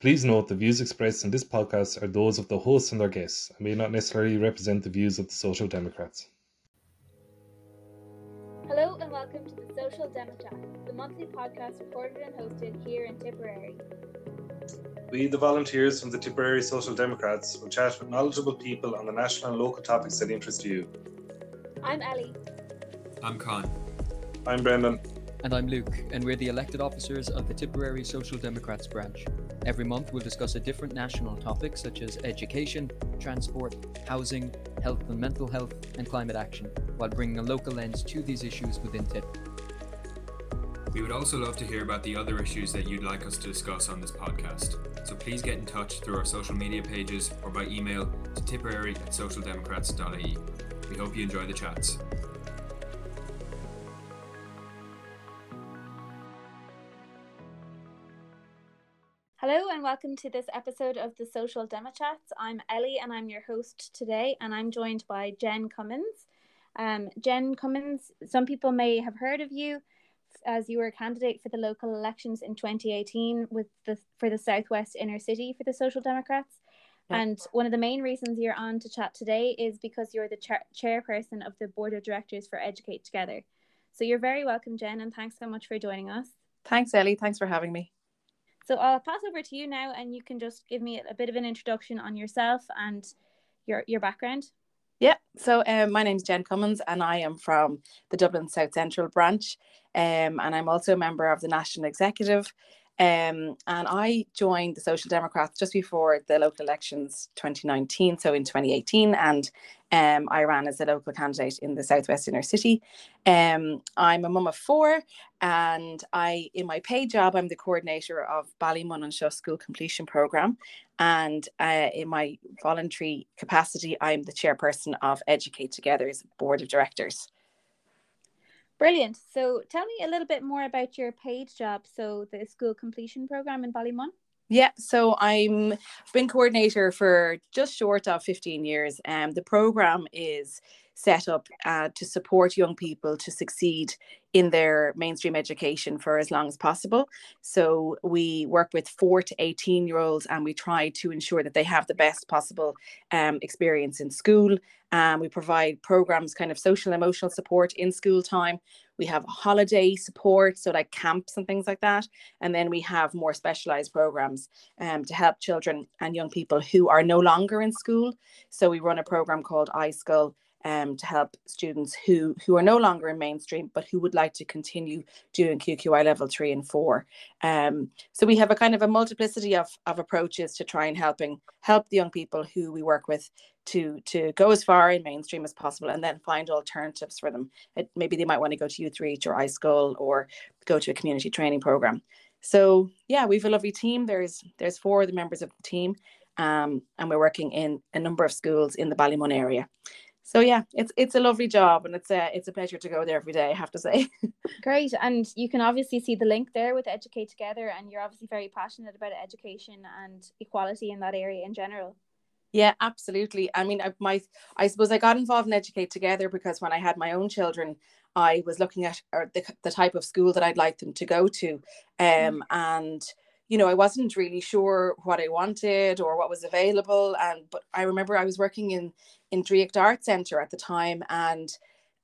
Please note the views expressed in this podcast are those of the hosts and their guests and may not necessarily represent the views of the Social Democrats. Hello and welcome to the Social Demo Chat, the monthly podcast recorded and hosted here in Tipperary. We, the volunteers from the Tipperary Social Democrats, will chat with knowledgeable people on the national and local topics that interest you. I'm Ellie. I'm Con. I'm Brendan. And I'm Luke, and we're the elected officers of the Tipperary Social Democrats branch. Every month, we'll discuss a different national topic such as education, transport, housing, health and mental health, and climate action, while bringing a local lens to these issues within Tipp. We would also love to hear about the other issues that you'd like us to discuss on this podcast. So please get in touch through our social media pages or by email to tipperary at socialdemocrats.ie. We hope you enjoy the chats. Hello and welcome to this episode of the Social Demo Chats. I'm Ellie and I'm your host today, and I'm joined by Jen Cummins. Um, Jen Cummins, some people may have heard of you as you were a candidate for the local elections in 2018 with the for the Southwest Inner City for the Social Democrats. Yeah. And one of the main reasons you're on to chat today is because you're the cha- chairperson of the board of directors for Educate Together. So you're very welcome, Jen, and thanks so much for joining us. Thanks, Ellie. Thanks for having me. So I'll pass over to you now, and you can just give me a bit of an introduction on yourself and your your background. Yeah, so um, my name's Jen Cummins, and I am from the Dublin South Central branch, um, and I'm also a member of the National Executive. Um, and I joined the Social Democrats just before the local elections 2019, so in 2018, and um, I ran as a local candidate in the Southwest Inner City. Um, I'm a mum of four, and I, in my paid job, I'm the coordinator of Ballymun School Completion Programme, and uh, in my voluntary capacity, I'm the chairperson of Educate Together's board of directors. Brilliant. So tell me a little bit more about your paid job. So the school completion program in Ballymun. Yeah, so I'm been coordinator for just short of 15 years. And um, the program is set up uh, to support young people to succeed in their mainstream education for as long as possible. So we work with four to 18 year olds and we try to ensure that they have the best possible um, experience in school. Um, we provide programs, kind of social emotional support in school time. We have holiday support, so like camps and things like that. And then we have more specialized programs um, to help children and young people who are no longer in school. So we run a program called iSchool um, to help students who who are no longer in mainstream but who would like to continue doing QQI level three and four. Um, so we have a kind of a multiplicity of, of approaches to try and helping help the young people who we work with to to go as far in mainstream as possible and then find alternatives for them. It, maybe they might want to go to Youthreach or iSchool or go to a community training program. So yeah, we've a lovely team. There's there's four of the members of the team. Um, and we're working in a number of schools in the Ballymun area so yeah, it's it's a lovely job and it's a it's a pleasure to go there every day. I have to say. Great, and you can obviously see the link there with Educate Together, and you're obviously very passionate about education and equality in that area in general. Yeah, absolutely. I mean, I, my I suppose I got involved in Educate Together because when I had my own children, I was looking at or the the type of school that I'd like them to go to, um, mm. and you know, I wasn't really sure what I wanted or what was available. And but I remember I was working in in Draíocht Art Centre at the time, and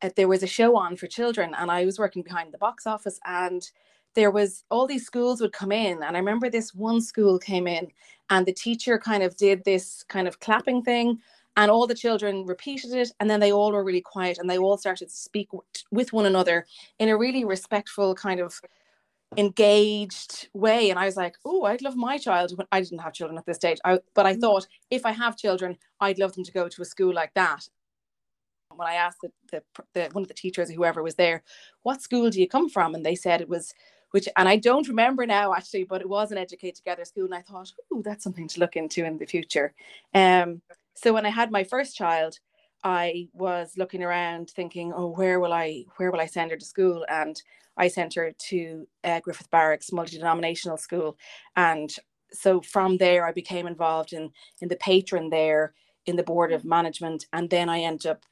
uh, there was a show on for children, and I was working behind the box office, and there was all these schools would come in, and I remember this one school came in, and the teacher kind of did this kind of clapping thing. And all the children repeated it, and then they all were really quiet, and they all started to speak with one another in a really respectful kind of engaged way. And i was like oh i'd love my child. I didn't have children at this stage. I, but i mm. thought if i have children i'd love them to go to a school like that. When i asked the, the, the one of the teachers whoever was there what school do you come from? And they said it was which and i don't remember now actually but it was an educate together school. And i thought oh that's something to look into in the future. Um so when i had my first child I was looking around thinking, oh, where will I where will I send her to school? And I sent her to uh, Griffith Barracks multi-denominational school, and so from there I became involved in in the patron there, in the board of management, and then I ended up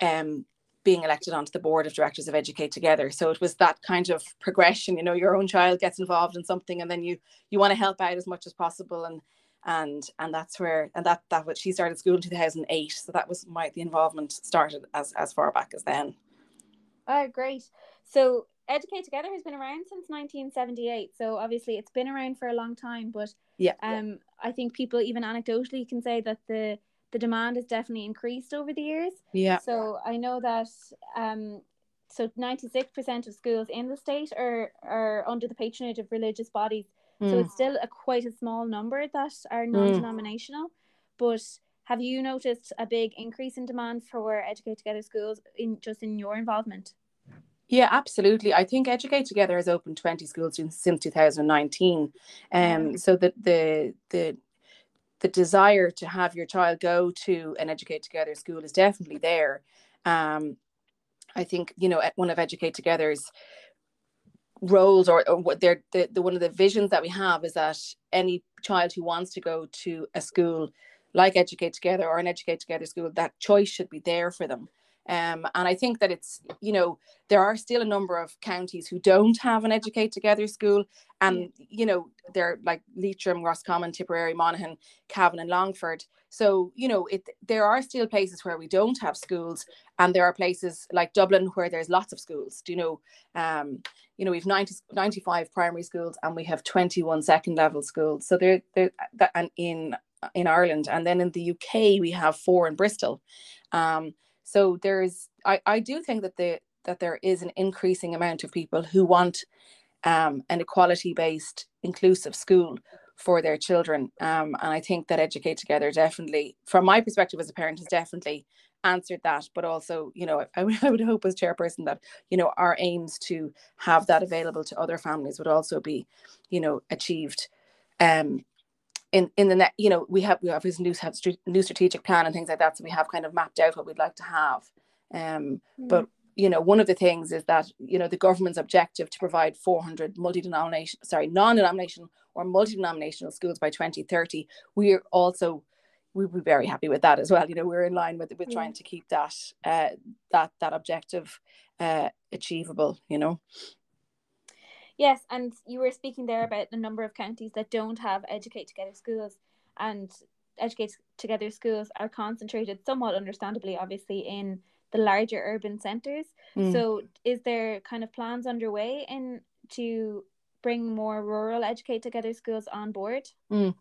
um, being elected onto the board of directors of Educate Together. So it was that kind of progression. You know, your own child gets involved in something, and then you you want to help out as much as possible, and and and that's where and that that what she started school in 2008. So that was my the involvement started as as far back as then. Oh, great! So Educate Together has been around since 1978. So obviously it's been around for a long time, but yeah, um, I think people even anecdotally can say that the the demand has definitely increased over the years. Yeah. So I know that um, so 96% of schools in the state are are under the patronage of religious bodies. Mm. So it's still a quite a small number that are mm. non-denominational. Mm. But have you noticed a big increase in demand for Educate Together schools in just in your involvement? Yeah, absolutely. I think Educate Together has opened 20 schools since 2019. Um, so the the the the desire to have your child go to an Educate Together school is definitely there. Um, I think you know one of Educate Together's roles or, or what they're the, the one of the visions that we have is that any child who wants to go to a school like Educate Together or an Educate Together school, that choice should be there for them. Um, and I think that it's, you know, there are still a number of counties who don't have an Educate Together school. And, you know, they're like Leitrim, Roscommon, Tipperary, Monaghan, Cavan, and Longford. So, you know, it there are still places where we don't have schools, and there are places like Dublin where there's lots of schools. Do you know? Um, you know, we've 90, 95 primary schools and we have 21 second level schools. So they're, they're that, and in in Ireland, and then in the UK we have four in Bristol. Um, so there's I, I do think that the that there is an increasing amount of people who want um, an equality based inclusive school for their children. Um, and i think that educate together definitely from my perspective as a parent has definitely answered that. But also you know I, I would hope as chairperson that you know our aims to have that available to other families would also be you know achieved um in in the net you know we have we obviously new have new strategic plan and things like that so we have kind of mapped out what we'd like to have um mm. but you know one of the things is that you know the government's objective to provide 400 multi-denomination sorry non-denominational or multi-denominational schools by 2030 we're also we'd be very happy with that as well you know we're in line with with yeah. trying to keep that uh that that objective uh achievable you know Yes, and you were speaking there about the number of counties that don't have Educate Together schools, and Educate Together schools are concentrated somewhat understandably, obviously, in the larger urban centres. Mm. So, is there kind of plans underway in to bring more rural Educate Together schools on board? Mm.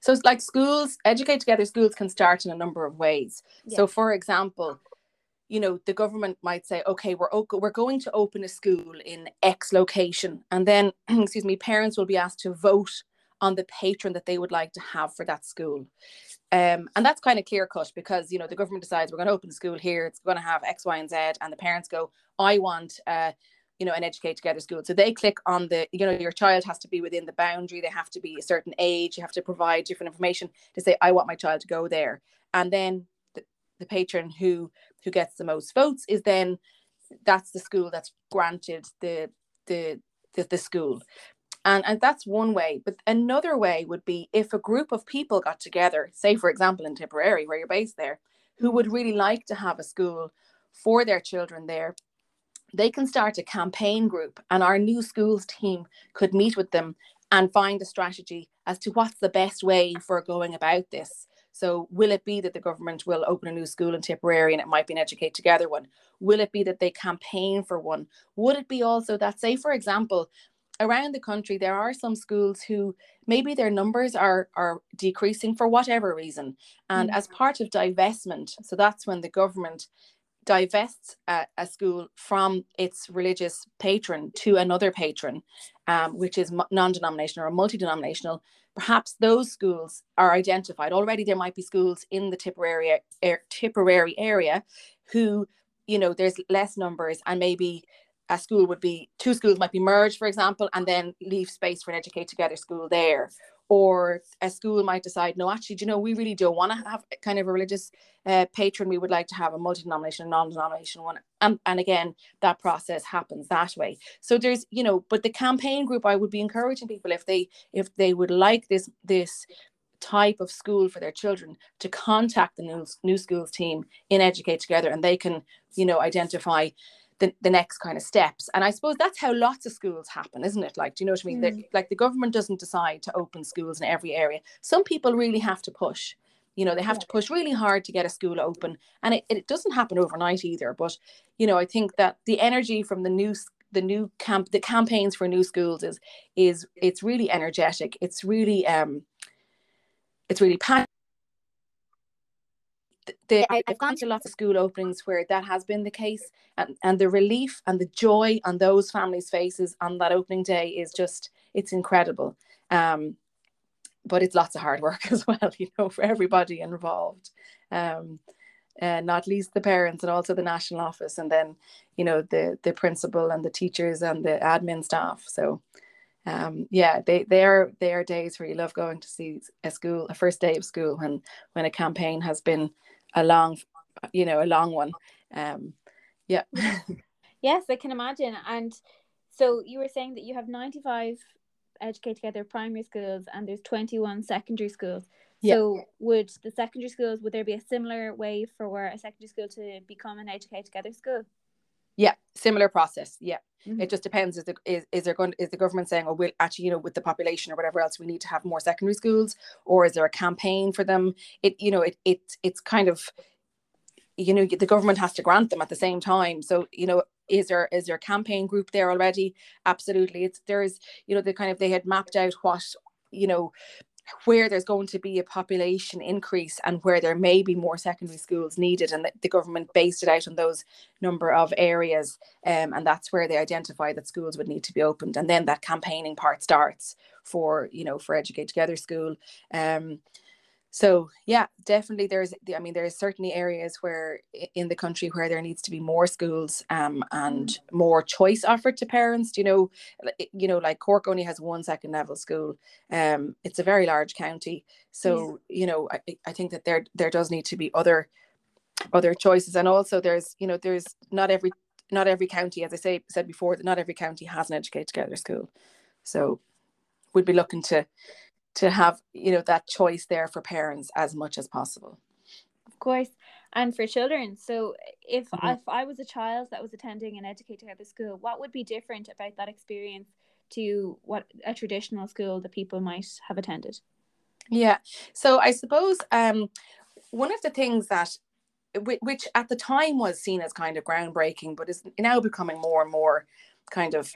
So, it's like schools, Educate Together schools can start in a number of ways. Yeah. So, for example, you know the government might say okay we're we're going to open a school in x location and then excuse me parents will be asked to vote on the patron that they would like to have for that school. Um, and that's kind of clear cut because you know the government decides we're going to open a school here it's going to have x y and z and the parents go i want uh, you know an educate together school. So they click on the you know your child has to be within the boundary they have to be a certain age you have to provide different information to say i want my child to go there. And then the, patron who who gets the most votes is then that's the school that's granted the the the, the school. And and that's one way but another way would be if a group of people got together say for example in tipperary where you're based there who would really like to have a school for their children there they can start a campaign group and our new schools team could meet with them and find a strategy as to what's the best way for going about this so will it be that the government will open a new school in Tipperary and it might be an Educate Together one? Will it be that they campaign for one? Would it be also that, say, for example, around the country there are some schools who maybe their numbers are are decreasing for whatever reason and mm. as part of divestment so that's when the government divests a, a, school from its religious patron to another patron um, which is non-denominational or multi-denominational perhaps those schools are identified already there might be schools in the tipperary, er, tipperary area who you know there's less numbers and maybe a school would be two schools might be merged for example and then leave space for an educate together school there or a school might decide no actually do you know we really don't want to have kind of a religious uh, patron. We would like to have a multi-denominational non-denominational one. And, and again that process happens that way. So there's you know but the campaign group i would be encouraging people if they if they would like this this type of school for their children to contact the new, new schools team in educate together and they can you know identify the, the next kind of steps. And i suppose that's how lots of schools happen isn't it? Like do you know what i mean? Mm. like the government doesn't decide to open schools in every area. Some people really have to push. You know they have yeah. to push really hard to get a school open. And it, it doesn't happen overnight either. But you know i think that the energy from the new the new camp the campaigns for new schools is is it's really energetic. It's really um it's really passionate the, I've gone to lots of school openings where that has been the case, and, and the relief and the joy on those families' faces on that opening day is just it's incredible. Um, but it's lots of hard work as well, you know, for everybody involved. Um, and not least the parents and also the national office, and then you know the the principal and the teachers and the admin staff. So um, yeah, they they are they are days where you love going to see a school, a first day of school, when when a campaign has been a long, you know, a long one. Um, yeah. yes, I can imagine. And so you were saying that you have 95 Educate Together primary schools and there's 21 secondary schools. Yeah. So would the secondary schools, would there be a similar way for a secondary school to become an Educate Together school? Yeah, similar process. Yeah. Mm-hmm. It just depends. Is, the, is is there going? Is the government saying, "Oh, we'll actually, you know, with the population or whatever else, we need to have more secondary schools," or is there a campaign for them? It, you know, it it it's kind of, you know, the government has to grant them at the same time. So, you know, is there is there a campaign group there already? Absolutely. It's there's, you know, the kind of they had mapped out what you know where there's going to be a population increase and where there may be more secondary schools needed and the government based it out on those number of areas um, and that's where they identify that schools would need to be opened. And then that campaigning part starts for you know for educate together school. Um, so yeah definitely there's i mean there's certainly areas where in the country where there needs to be more schools um, and mm. more choice offered to parents you know you know like cork only has one second level school um, it's a very large county so yeah. you know I, I think that there there does need to be other other choices and also there's you know there's not every not every county as i say said before that not every county has an educate together school so we'd be looking to to have you know that choice there for parents as much as possible. Of course and for children. So if mm-hmm. if i was a child that was attending an educate together school what would be different about that experience to what a traditional school that people might have attended? Yeah. So i suppose um one of the things that which at the time was seen as kind of groundbreaking but is now becoming more and more kind of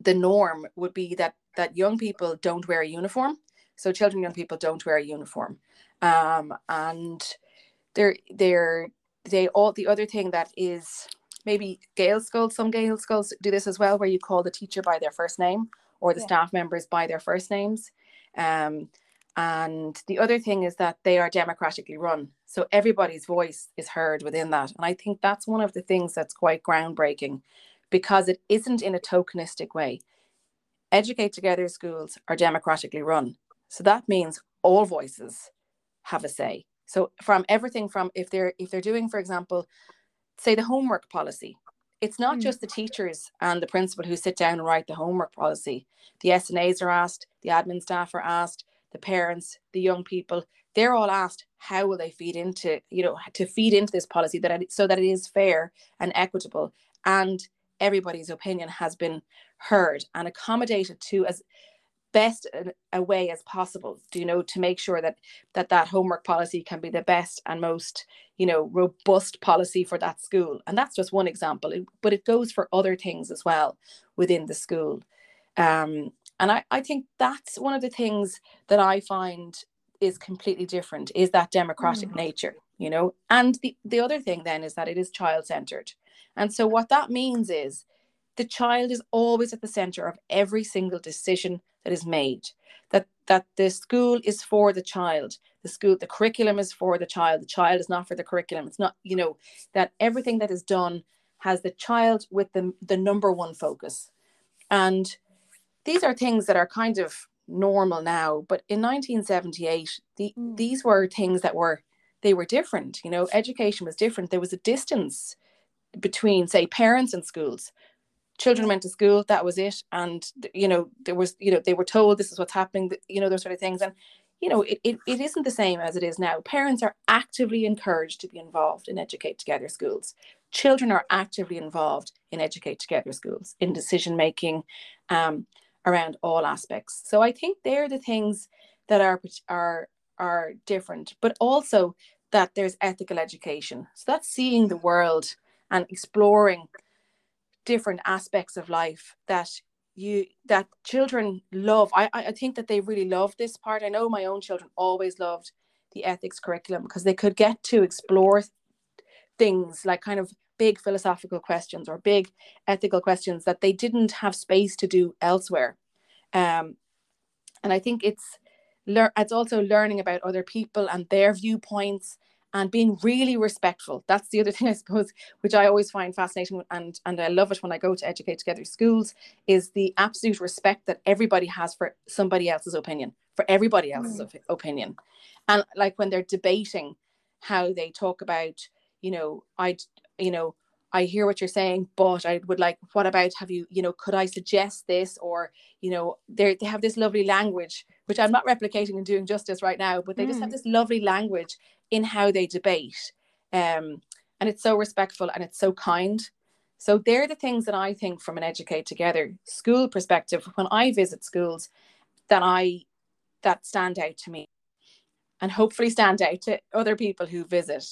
the norm would be that that young people don't wear a uniform so children, young people don't wear a uniform. Um, and they're they're they all the other thing that is maybe Gaelic schools, some Gaelic schools do this as well, where you call the teacher by their first name or the yeah. staff members by their first names. Um, and the other thing is that they are democratically run. So everybody's voice is heard within that. And I think that's one of the things that's quite groundbreaking because it isn't in a tokenistic way. Educate Together schools are democratically run. So that means all voices have a say. So from everything from if they're if they're doing, for example, say the homework policy, it's not mm. just the teachers and the principal who sit down and write the homework policy. The SNAs are asked, the admin staff are asked, the parents, the young people, they're all asked how will they feed into, you know, to feed into this policy that it, so that it is fair and equitable and everybody's opinion has been heard and accommodated to as best a way as possible do you know to make sure that that that homework policy can be the best and most you know robust policy for that school. And that's just one example. But it goes for other things as well within the school. Um, and I, I think that's one of the things that i find is completely different is that democratic mm. nature you know. And the, the other thing then is that it is child centered and so what that means is the child is always at the center of every single decision that is made. That that the school is for the child. The school the curriculum is for the child. The child is not for the curriculum. It's not you know that everything that is done has the child with the, the number one focus. And these are things that are kind of normal now but in 1978 the, mm. these were things that were they were different you know. Education was different. There was a distance between say parents and schools children went to school that was it and you know there was you know they were told this is what's happening you know those sort of things and you know, it, it, it isn't the same as it is now. Parents are actively encouraged to be involved in Educate Together schools. Children are actively involved in Educate Together schools, in decision making um, around all aspects. So I think they're the things that are, are, are different, but also that there's ethical education. So that's seeing the world and exploring different aspects of life that you that children love. I, I think that they really love this part. I know my own children always loved the ethics curriculum because they could get to explore things like kind of big philosophical questions or big ethical questions that they didn't have space to do elsewhere. Um, and i think it's lear- it's also learning about other people and their viewpoints and being really respectful. That's the other thing I suppose, which I always find fascinating and and I love it when I go to educate together schools, is the absolute respect that everybody has for somebody else's opinion, for everybody else's mm. opinion. And like when they're debating how they talk about, you know, I you know, I hear what you're saying, but I would like, what about have you, you know, could I suggest this? Or, you know, they they have this lovely language, which I'm not replicating and doing justice right now, but they mm. just have mm. this lovely language in how they debate. Um, and it's so respectful and it's so kind. So they're the things that I think from an educate together school perspective, when I visit schools, that I that stand out to me and hopefully stand out to other people who visit.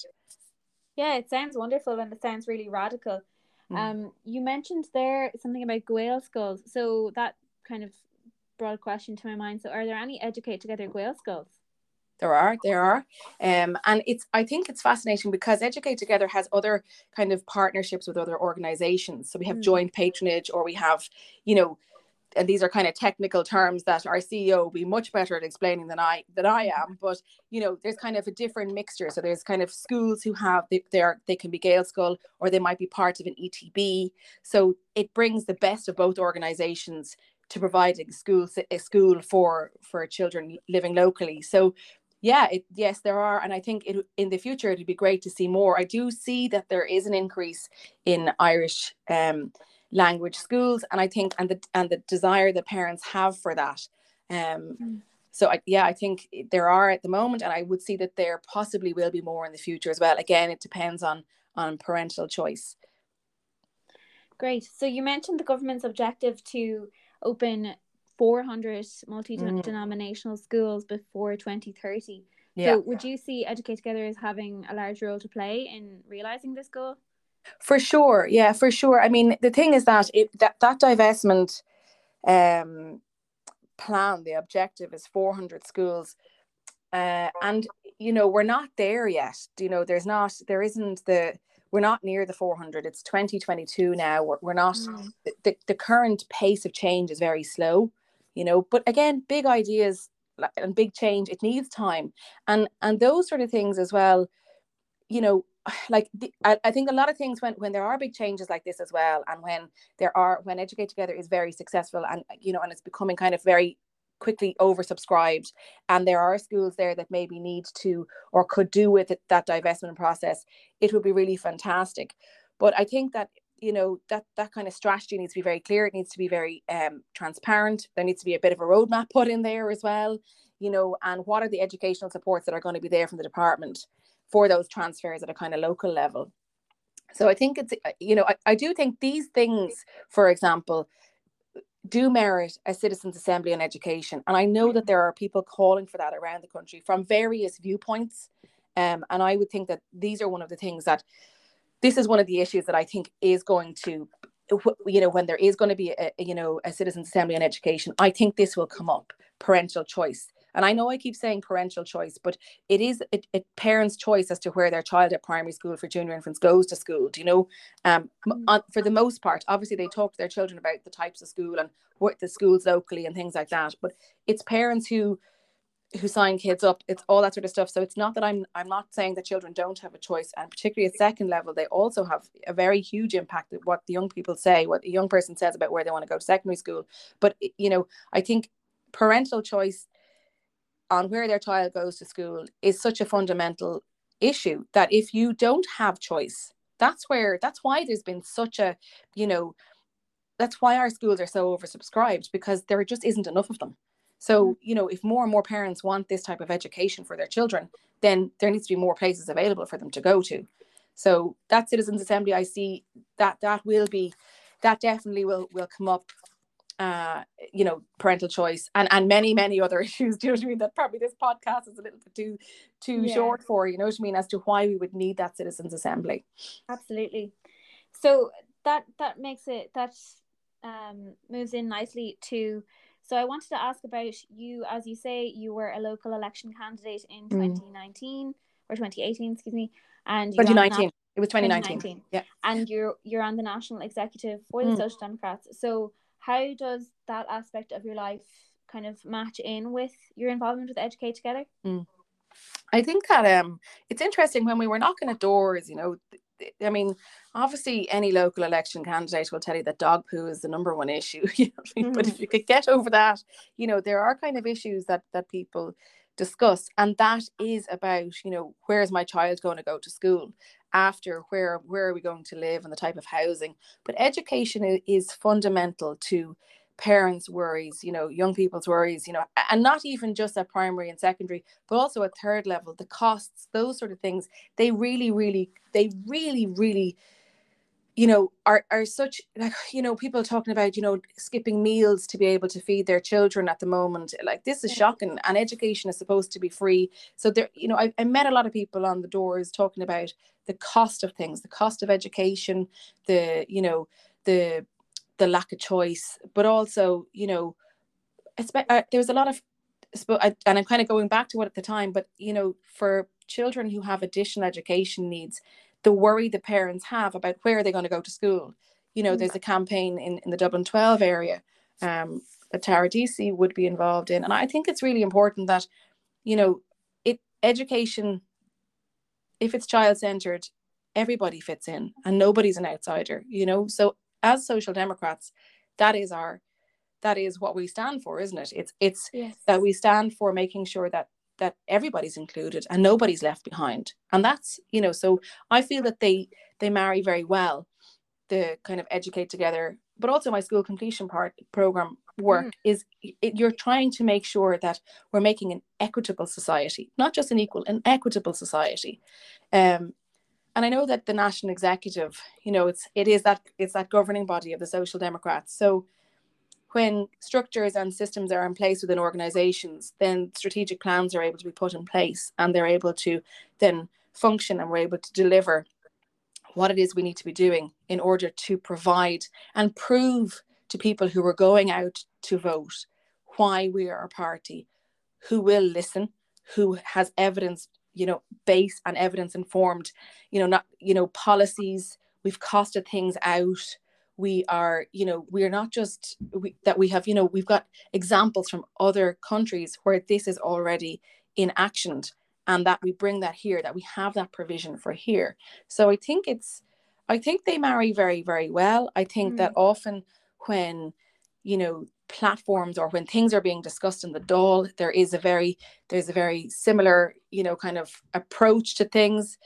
Yeah, it sounds wonderful and it sounds really radical. Mm. Um, you mentioned there something about Gael schools. So that kind of brought a question to my mind. So are there any educate together Gael schools? There are, there are. Um, and it's I think it's fascinating because Educate Together has other kind of partnerships with other organizations. So we have mm. joint patronage or we have, you know, and these are kind of technical terms that our CEO will be much better at explaining than I than I am. But you know, there's kind of a different mixture. So there's kind of schools who have they, they are they can be Gaelscoil or they might be part of an ETB. So it brings the best of both organizations to providing school a school for for children living locally. So yeah, it, yes, there are, and I think it, in the future it'd be great to see more. I do see that there is an increase in Irish um, language schools, and I think and the and the desire that parents have for that. Um, mm. So I, yeah, I think there are at the moment, and I would see that there possibly will be more in the future as well. Again, it depends on on parental choice. Great. So you mentioned the government's objective to open 400 multi-denominational mm. schools before 2030 yeah. so would you see educate together as having a large role to play in realizing this goal? For sure. Yeah for sure. I mean the thing is that it that, that divestment um plan the objective is 400 schools. Uh, and you know we're not there yet. You know there's not there isn't the we're not near the 400 it's 2022 now. We're, we're not mm. the, the current pace of change is very slow you know but again big ideas and big change it needs time. And and those sort of things as well you know like the, I, I think a lot of things when when there are big changes like this as well and when there are when educate together is very successful and you know and it's becoming kind of very quickly oversubscribed and there are schools there that maybe need to or could do with it, that divestment process it would be really fantastic. But i think that you know that that kind of strategy needs to be very clear. It needs to be very um, transparent. There needs to be a bit of a roadmap put in there as well you know and what are the educational supports that are going to be there from the department for those transfers at a kind of local level? So i think it's uh, you know I, I do think these things for example do merit a citizens assembly on education. And i know that there are people calling for that around the country from various viewpoints. Um, and i would think that these are one of the things that this is one of the issues that I think is going to you know when there is going to be a, you know a citizens assembly on education i think this will come up parental choice and i know i keep saying parental choice but it is a, a parents choice as to where their child at primary school for junior infants goes to school do you know um mm. on, for the most part obviously they talk to their children about the types of school and what the schools locally and things like that but it's parents who who sign kids up it's all that sort of stuff. So it's not that i'm i'm not saying that children don't have a choice and particularly at second level they also have a very huge impact at what the young people say what the young person says about where they want to go to secondary school. But you know i think parental choice on where their child goes to school is such a fundamental issue that if you don't have choice that's where that's why there's been such a you know that's why our schools are so oversubscribed because there just isn't enough of them So, you know, if more and more parents want this type of education for their children, then there needs to be more places available for them to go to. So that citizens assembly, I see that that will be that definitely will will come up uh you know parental choice and and many many other issues do you know what i mean that probably this podcast is a little bit too too Yeah. short for you know what i mean as to why we would need that citizens assembly Absolutely. So that that makes it that um moves in nicely to so I wanted to ask about you as you say you were a local election candidate in Mm. 2019 or 2018 excuse me and you're on the 2019 it was 2019, 2019. yeah and you're you're on the national executive for the Mm. Social Democrats. So how does that aspect of your life kind of match in with your involvement with Educate Together? I think that um it's interesting when we were knocking at doors, you know, I mean, obviously any local election candidate will tell you that dog poo is the number one issue, you know I mean? But if you mm. could get over that, you know, there are kind of issues that that people discuss and that is about, you know, where's my child going to go to school? After where where are we going to live and the type of housing? But education is fundamental to parents' worries, you know, young people's worries, you know, and not even just at primary and secondary, but also at third level, the costs, those sort of things, they really, really, they really, really, you know, are are such like, you know, people talking about, you know, skipping meals to be able to feed their children at the moment. Like this is shocking. And education is supposed to be free. So there, you know, I, I met a lot of people on the doors talking about the cost of things, the cost of education, the, you know, the the lack of choice, but also, you know, uh, there was a lot of, and I'm kind of going back to it at the time, but you know, for children who have additional education needs, the worry the parents have about where they're going to go to school. You know, Mm. there's a campaign in, in the Dublin 12 area um, that Tara Deacy would be involved in. And I think it's really important that, you know, it education, if it's child centered, everybody fits in and nobody's an outsider, you know. So as social democrats, that is our that is what we stand for, isn't it? It's it's Yes. that we stand for making sure that that everybody's included and nobody's left behind and that's you know so i feel that they they marry very well the kind of educate together but also my school completion part program work is it, you're trying to make sure that we're making an equitable society not just an equal an equitable society um and i know that the national executive you know it's it is that it's that governing body of the social democrats. So when structures and systems are in place within organizations, then strategic plans are able to be put in place and they're able to then function and we're able to deliver what it is we need to be doing in order to provide and prove to people who are going out to vote why we are a party who will listen, who has evidence, you know, based and evidence informed, you know, not, you know, policies, we've costed things out. We are you know we're not just we, that we have you know we've got examples from other countries where this is already in action and that we bring that here that we have that provision for here. So i think it's i think they marry very very well. I think Mm. that often when you know platforms or when things are being discussed in the Dáil there is a very there's a very similar you know kind of approach to things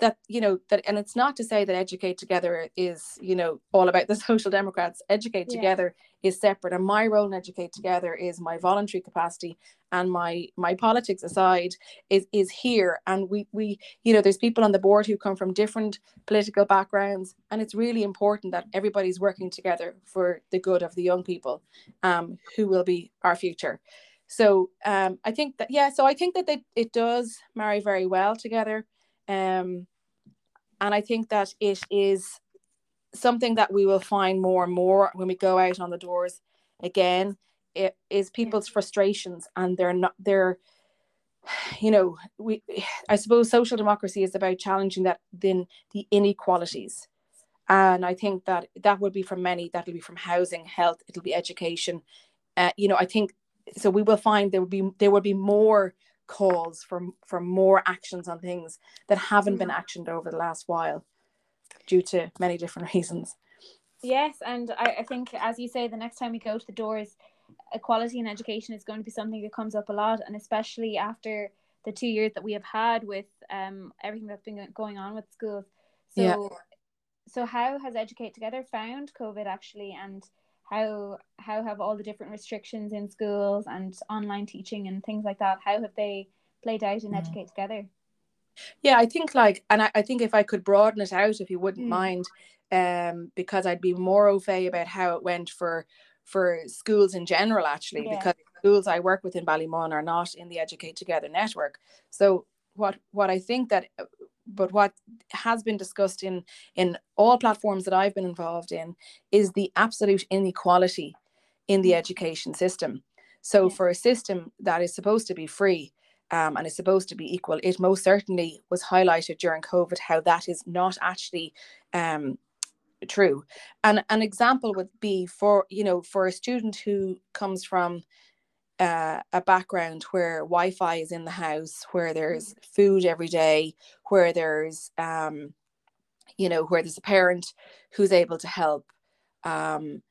that you know that and it's not to say that educate together is you know all about the social democrats. Educate Yeah. together is separate and my role in educate together is my voluntary capacity and my my politics aside is is here. And we we you know there's people on the board who come from different political backgrounds and it's really important that everybody's working together for the good of the young people um who will be our future. So um i think that yeah so i think that they, it does marry very well together um, and I think that it is something that we will find more and more when we go out on the doors again. It is people's frustrations, and they're not they're you know we I suppose social democracy is about challenging that then the inequalities. And I think that that would be from many. That'll be from housing, health. It'll be education. Uh, you know, I think so. We will find there will be there will be more calls for for more actions on things that haven't been actioned over the last while due to many different reasons. Yes, and I, I think as you say, the next time we go to the doors, equality in education is going to be something that comes up a lot, and especially after the two years that we have had with um everything that's been going on with schools. So, Yeah. so how has Educate Together found COVID actually, and how how have all the different restrictions in schools and online teaching and things like that how have they played out in mm. educate together yeah i think like and I, I, think if i could broaden it out if you wouldn't mm. mind um because i'd be more au fait about how it went for for schools in general actually yeah. because schools i work with in ballymun are not in the educate together network so what what i think that but what has been discussed in in all platforms that I've been involved in is the absolute inequality in the mm. education system. So yeah. for a system that is supposed to be free um, and is supposed to be equal, it most certainly was highlighted during COVID how that is not actually um, true. And an example would be for you know for a student who comes from uh, a background where Wi-Fi is in the house, where there's mm. food every day, where there's um, you know where there's a parent who's able to help. Um,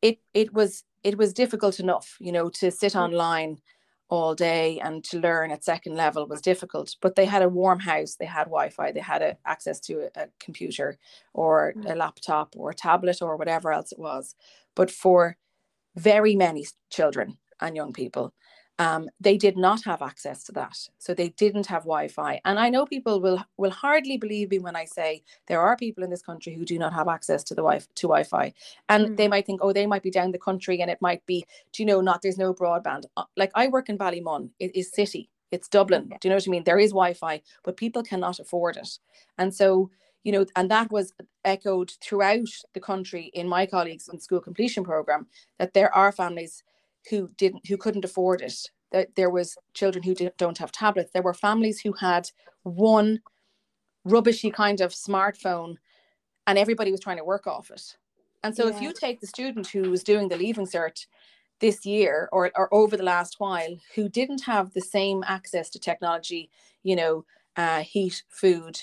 it it was it was difficult enough, you know, to sit mm. online all day and to learn at second level was difficult. But they had a warm house, they had Wi-Fi, they had a, access to a, a computer or mm. a laptop or a tablet or whatever else it was. But for very many children and young people. Um, they did not have access to that, so they didn't have Wi-Fi. And I know people will will hardly believe me when I say there are people in this country who do not have access to the wi to Wi-Fi, and mm. they might think, oh, they might be down the country, and it might be, do you know, not there's no broadband. Uh, like I work in Ballymun, it is city, it's Dublin. Do you know what I mean? There is Wi-Fi, but people cannot afford it, and so you know, and that was echoed throughout the country in my colleagues in school completion program that there are families who didn't who couldn't afford it. That there was children who don't have tablets. There were families who had one rubbishy kind of smartphone and everybody was trying to work off it. And so yeah. if you take the student who was doing the leaving cert this year or, or over the last while who didn't have the same access to technology you know uh, heat food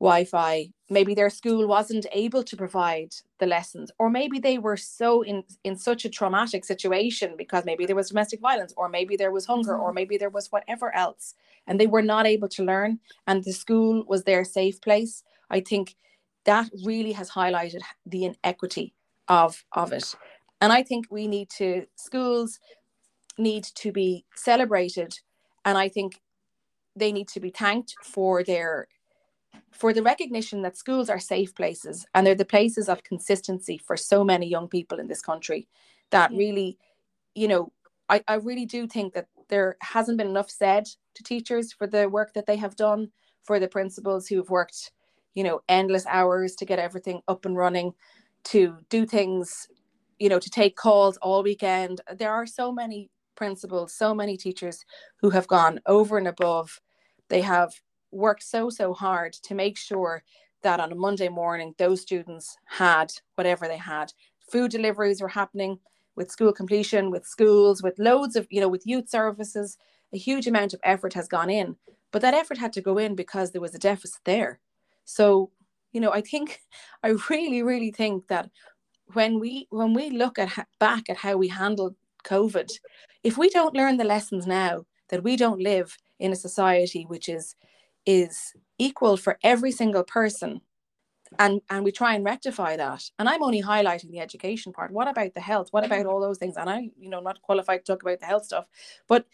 Wi-Fi. Maybe their school wasn't able to provide the lessons, or maybe they were so in in such a traumatic situation because maybe there was domestic violence, or maybe there was hunger, mm-hmm. or maybe there was whatever else, and they were not able to learn, and the school was their safe place. I think that really has highlighted the inequity of of it, and I think we need to schools need to be celebrated, and I think they need to be thanked for their for the recognition that schools are safe places and they're the places of consistency for so many young people in this country that really you know I, I really do think that there hasn't been enough said to teachers for the work that they have done for the principals who have worked you know endless hours to get everything up and running to do things you know to take calls all weekend. There are so many principals so many teachers who have gone over and above. They have worked so so hard to make sure that on a Monday morning those students had whatever they had. Food deliveries were happening with school completion, with schools, with loads of, you know, with youth services. A huge amount of effort has gone in, but that effort had to go in because there was a deficit there. So, you know, I think, I really, really think that when we when we look at back at how we handled COVID, if we don't learn the lessons now, that we don't live in a society which is is equal for every single person. And and we try and rectify that. And i'm only highlighting the education part. What about the health? What about all those things? And i you know not qualified to talk about the health stuff. But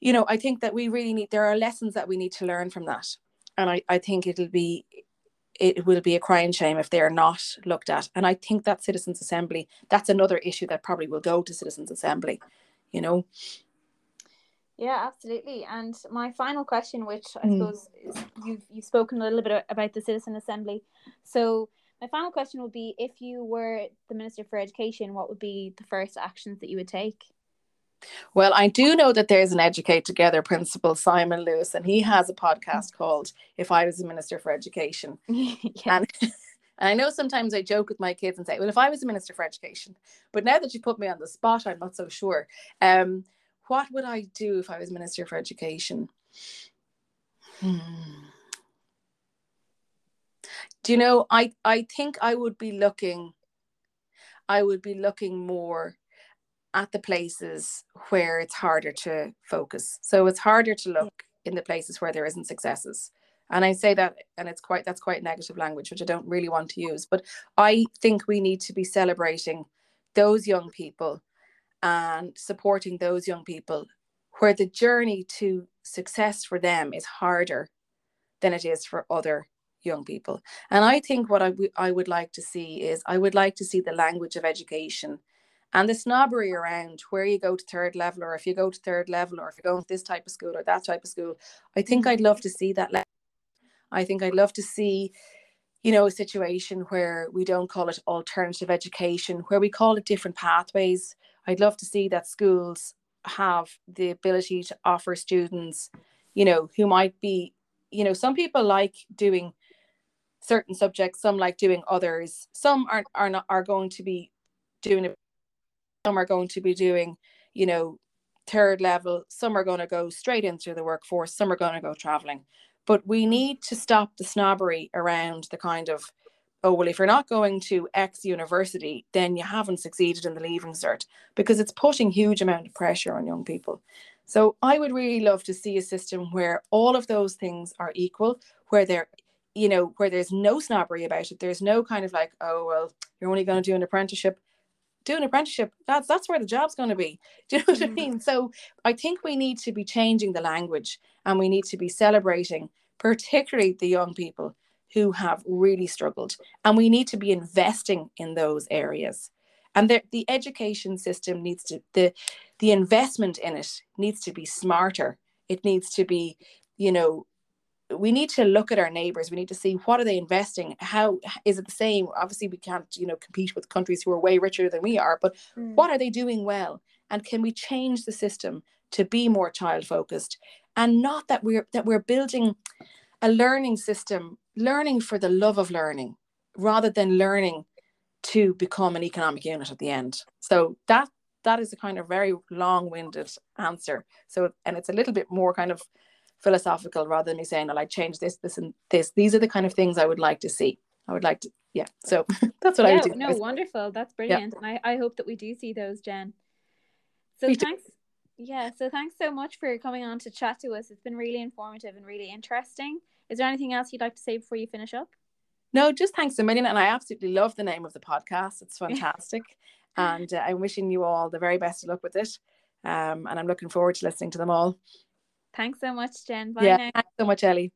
you know i think that we really need there are lessons that we need to learn from that. And i i think it'll be it will be a crying shame if they are not looked at. And i think that citizens assembly that's another issue that probably will go to citizens assembly you know yeah, absolutely. And my final question, which I mm. suppose is, you've you've spoken a little bit about the citizen assembly. So my final question would be: If you were the minister for education, what would be the first actions that you would take? Well, I do know that there's an Educate Together principal, Simon Lewis, and he has a podcast called "If I Was a Minister for Education." And and I know sometimes I joke with my kids and say, "Well, if I was a minister for education," but now that you put me on the spot, I'm not so sure. Um, what would I do if I was Minister for Education? Hmm. Do you know, I, I think I would be looking, I would be looking more at the places where it's harder to focus. So it's harder to look in the places where there isn't successes. And I say that, and it's quite that's quite negative language, which I don't really want to use. But I think we need to be celebrating those young people and supporting those young people where the journey to success for them is harder than it is for other young people. And I think what I, w- I would like to see is I would like to see the language of education and the snobbery around where you go to third level or if you go to third level or if you're going to this type of school or that type of school. I think. I'd love to see that. I think I'd love to see you know, a situation where we don't call it alternative education, where we call it different pathways. I'd love to see that schools have the ability to offer students, you know, who might be, you know, some people like doing certain subjects, some like doing others, some are are not are going to be doing it, some are going to be doing, you know, third level, some are going to go straight into the workforce, some are going to go traveling. But we need to stop the snobbery around the kind of, oh, well, if you're not going to X university, then you haven't succeeded in the leaving cert because it's putting huge amount of pressure on young people. So I would really love to see a system where all of those things are equal, where they're you know, where there's no snobbery about it. There's no kind of like, oh well, you're only going to do an apprenticeship. Do an apprenticeship. That's that's where the job's going to be. Do you know what mm-hmm. I mean? So I think we need to be changing the language and we need to be celebrating, particularly the young people who have really struggled. And we need to be investing in those areas. And the, the education system needs to, the, the investment in it needs to be smarter. It needs to be, you know, we need to look at our neighbors. We need to see what are they investing? How is it the same? Obviously we can't you know compete with countries who are way richer than we are but mm. what are they doing well? And can we change the system to be more child focused and not that we're that we're building a learning system learning for the love of learning rather than learning to become an economic unit at the end. So that that is a kind of very long-winded answer. So and it's a little bit more kind of philosophical rather than me saying well, like change this this and this these are the kind of things i would like to see i would like to yeah so that's what yeah, i would do no wonderful that's brilliant yeah. and I, I hope that we do see those jen so me thanks too. Yeah, so thanks so much for coming on to chat to us. It's been really informative and really interesting. Is there anything else you'd like to say before you finish up? No, just thanks a million. And I absolutely love the name of the podcast. It's fantastic. and uh, I'm wishing you all the very best of luck with it. Um, and I'm looking forward to listening to them all. Thanks so much, Jen. Bye yeah, now. thanks so much, Ellie.